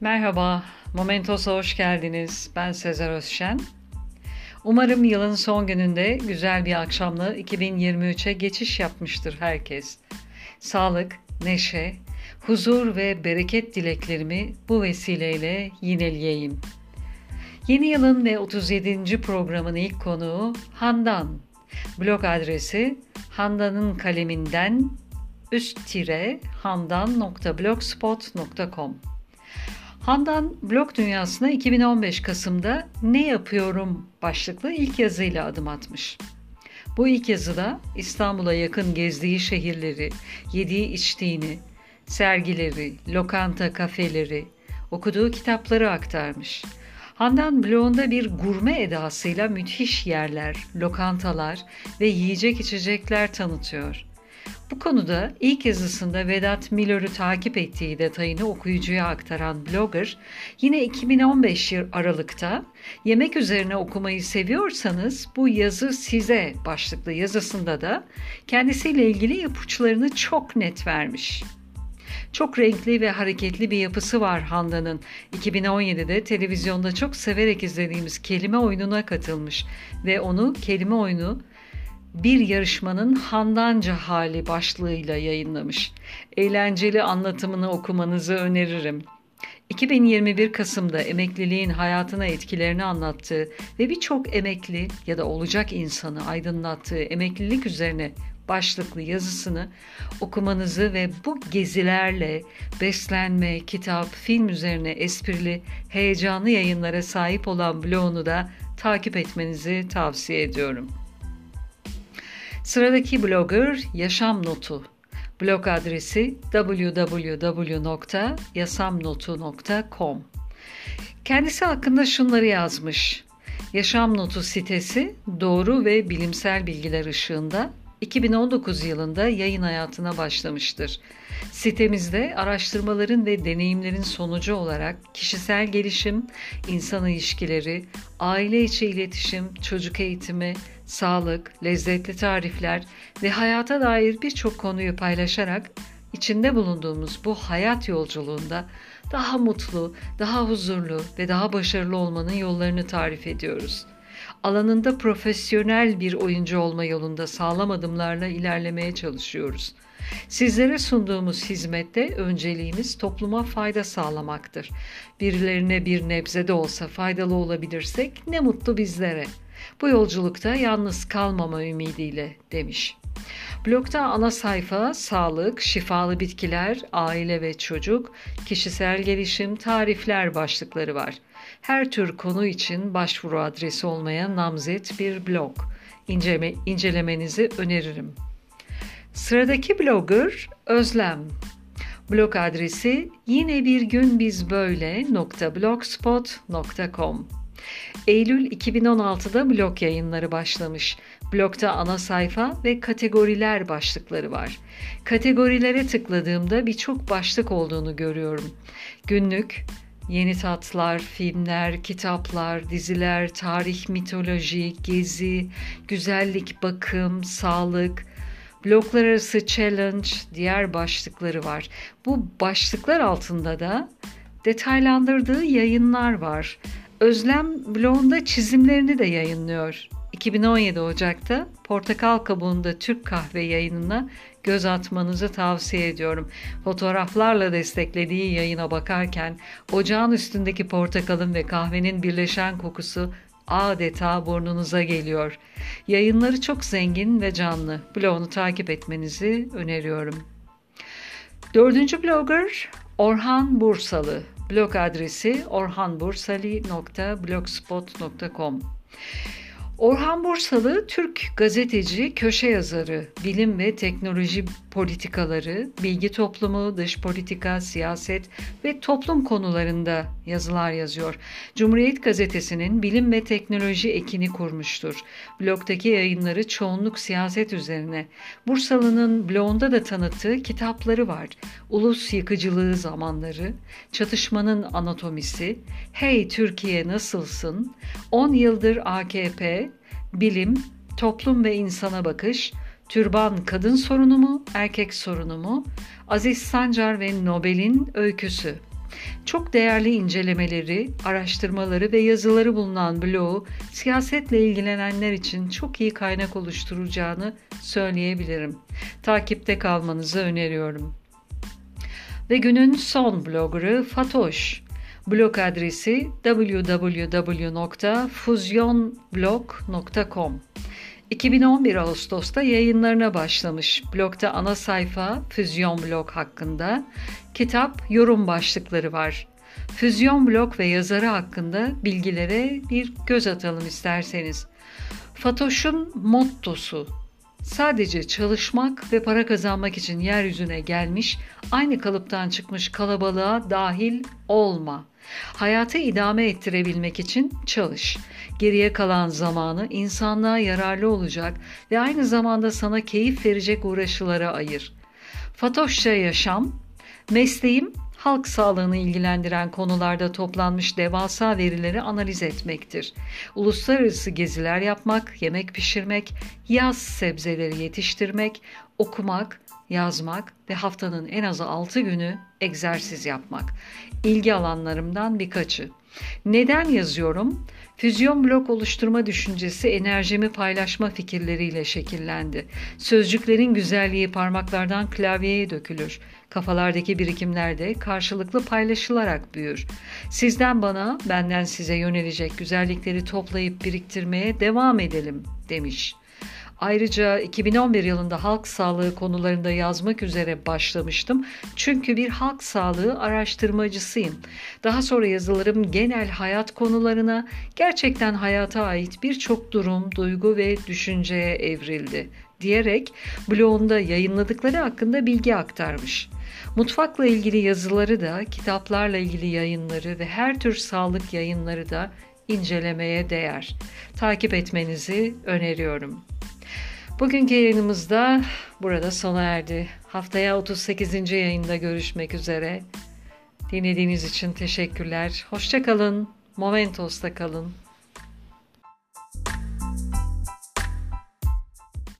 Merhaba, Momentos'a hoş geldiniz. Ben Sezer Özşen. Umarım yılın son gününde güzel bir akşamla 2023'e geçiş yapmıştır herkes. Sağlık, neşe, huzur ve bereket dileklerimi bu vesileyle yineleyeyim. Yeni yılın ve 37. programın ilk konuğu Handan. Blog adresi handanın kaleminden üst tire handan.blogspot.com Handan blog dünyasına 2015 Kasım'da Ne Yapıyorum başlıklı ilk yazıyla adım atmış. Bu ilk yazıda İstanbul'a yakın gezdiği şehirleri, yediği içtiğini, sergileri, lokanta kafeleri, okuduğu kitapları aktarmış. Handan blogunda bir gurme edasıyla müthiş yerler, lokantalar ve yiyecek içecekler tanıtıyor. Bu konuda ilk yazısında Vedat Milor'u takip ettiği detayını okuyucuya aktaran blogger, yine 2015 Aralık'ta yemek üzerine okumayı seviyorsanız bu yazı size başlıklı yazısında da kendisiyle ilgili ipuçlarını çok net vermiş. Çok renkli ve hareketli bir yapısı var Handan'ın. 2017'de televizyonda çok severek izlediğimiz kelime oyununa katılmış ve onu kelime oyunu bir yarışmanın Handanca hali başlığıyla yayınlamış. Eğlenceli anlatımını okumanızı öneririm. 2021 Kasım'da emekliliğin hayatına etkilerini anlattığı ve birçok emekli ya da olacak insanı aydınlattığı emeklilik üzerine başlıklı yazısını okumanızı ve bu gezilerle beslenme, kitap, film üzerine esprili, heyecanlı yayınlara sahip olan blogunu da takip etmenizi tavsiye ediyorum. Sıradaki blogger Yaşam Notu. Blog adresi www.yasamnotu.com Kendisi hakkında şunları yazmış. Yaşam Notu sitesi doğru ve bilimsel bilgiler ışığında 2019 yılında yayın hayatına başlamıştır. Sitemizde araştırmaların ve deneyimlerin sonucu olarak kişisel gelişim, insan ilişkileri, aile içi iletişim, çocuk eğitimi, sağlık, lezzetli tarifler ve hayata dair birçok konuyu paylaşarak içinde bulunduğumuz bu hayat yolculuğunda daha mutlu, daha huzurlu ve daha başarılı olmanın yollarını tarif ediyoruz. Alanında profesyonel bir oyuncu olma yolunda sağlam adımlarla ilerlemeye çalışıyoruz. Sizlere sunduğumuz hizmette önceliğimiz topluma fayda sağlamaktır. Birilerine bir nebze de olsa faydalı olabilirsek ne mutlu bizlere. Bu yolculukta yalnız kalmama ümidiyle demiş. Blogda ana sayfa sağlık, şifalı bitkiler, aile ve çocuk, kişisel gelişim, tarifler başlıkları var. Her tür konu için başvuru adresi olmaya namzet bir blog. İnceleme, incelemenizi öneririm. Sıradaki blogger Özlem. Blog adresi yine bir gün biz böyle .blogspot.com Eylül 2016'da blog yayınları başlamış. Blogda ana sayfa ve kategoriler başlıkları var. Kategorilere tıkladığımda birçok başlık olduğunu görüyorum. Günlük, yeni tatlar, filmler, kitaplar, diziler, tarih, mitoloji, gezi, güzellik, bakım, sağlık, bloklar arası challenge, diğer başlıkları var. Bu başlıklar altında da detaylandırdığı yayınlar var. Özlem blogunda çizimlerini de yayınlıyor. 2017 Ocak'ta Portakal Kabuğunda Türk Kahve yayınına göz atmanızı tavsiye ediyorum. Fotoğraflarla desteklediği yayına bakarken ocağın üstündeki portakalın ve kahvenin birleşen kokusu adeta burnunuza geliyor. Yayınları çok zengin ve canlı. Blogunu takip etmenizi öneriyorum. Dördüncü blogger Orhan Bursalı. Blog adresi orhanbursali.blogspot.com Orhan Bursalı Türk gazeteci, köşe yazarı, bilim ve teknoloji politikaları, bilgi toplumu, dış politika, siyaset ve toplum konularında yazılar yazıyor. Cumhuriyet Gazetesi'nin bilim ve teknoloji ekini kurmuştur. Blogdaki yayınları çoğunluk siyaset üzerine. Bursalı'nın blogunda da tanıttığı kitapları var. Ulus yıkıcılığı zamanları, çatışmanın anatomisi, Hey Türkiye nasılsın, 10 yıldır AKP, bilim, toplum ve insana bakış, türban kadın sorunu mu, erkek sorunu mu, Aziz Sancar ve Nobel'in öyküsü. Çok değerli incelemeleri, araştırmaları ve yazıları bulunan blogu siyasetle ilgilenenler için çok iyi kaynak oluşturacağını söyleyebilirim. Takipte kalmanızı öneriyorum. Ve günün son bloggerı Fatoş. Blog adresi www.fuzyonblog.com 2011 Ağustos'ta yayınlarına başlamış. Blogda ana sayfa Füzyon Blog hakkında kitap yorum başlıkları var. Füzyon Blog ve yazarı hakkında bilgilere bir göz atalım isterseniz. Fatoş'un mottosu sadece çalışmak ve para kazanmak için yeryüzüne gelmiş, aynı kalıptan çıkmış kalabalığa dahil olma. Hayatı idame ettirebilmek için çalış. Geriye kalan zamanı insanlığa yararlı olacak ve aynı zamanda sana keyif verecek uğraşılara ayır. Fatoşça yaşam, mesleğim halk sağlığını ilgilendiren konularda toplanmış devasa verileri analiz etmektir. Uluslararası geziler yapmak, yemek pişirmek, yaz sebzeleri yetiştirmek, okumak, yazmak ve haftanın en azı 6 günü egzersiz yapmak. İlgi alanlarımdan birkaçı. Neden yazıyorum? Füzyon blok oluşturma düşüncesi enerjimi paylaşma fikirleriyle şekillendi. Sözcüklerin güzelliği parmaklardan klavyeye dökülür. Kafalardaki birikimler de karşılıklı paylaşılarak büyür. Sizden bana, benden size yönelecek güzellikleri toplayıp biriktirmeye devam edelim demiş. Ayrıca 2011 yılında halk sağlığı konularında yazmak üzere başlamıştım. Çünkü bir halk sağlığı araştırmacısıyım. Daha sonra yazılarım genel hayat konularına, gerçekten hayata ait birçok durum, duygu ve düşünceye evrildi diyerek blogunda yayınladıkları hakkında bilgi aktarmış. Mutfakla ilgili yazıları da, kitaplarla ilgili yayınları ve her tür sağlık yayınları da incelemeye değer. Takip etmenizi öneriyorum. Bugünkü yayınımız da burada sona erdi. Haftaya 38. yayında görüşmek üzere. Dinlediğiniz için teşekkürler. Hoşçakalın. Momentos'ta kalın.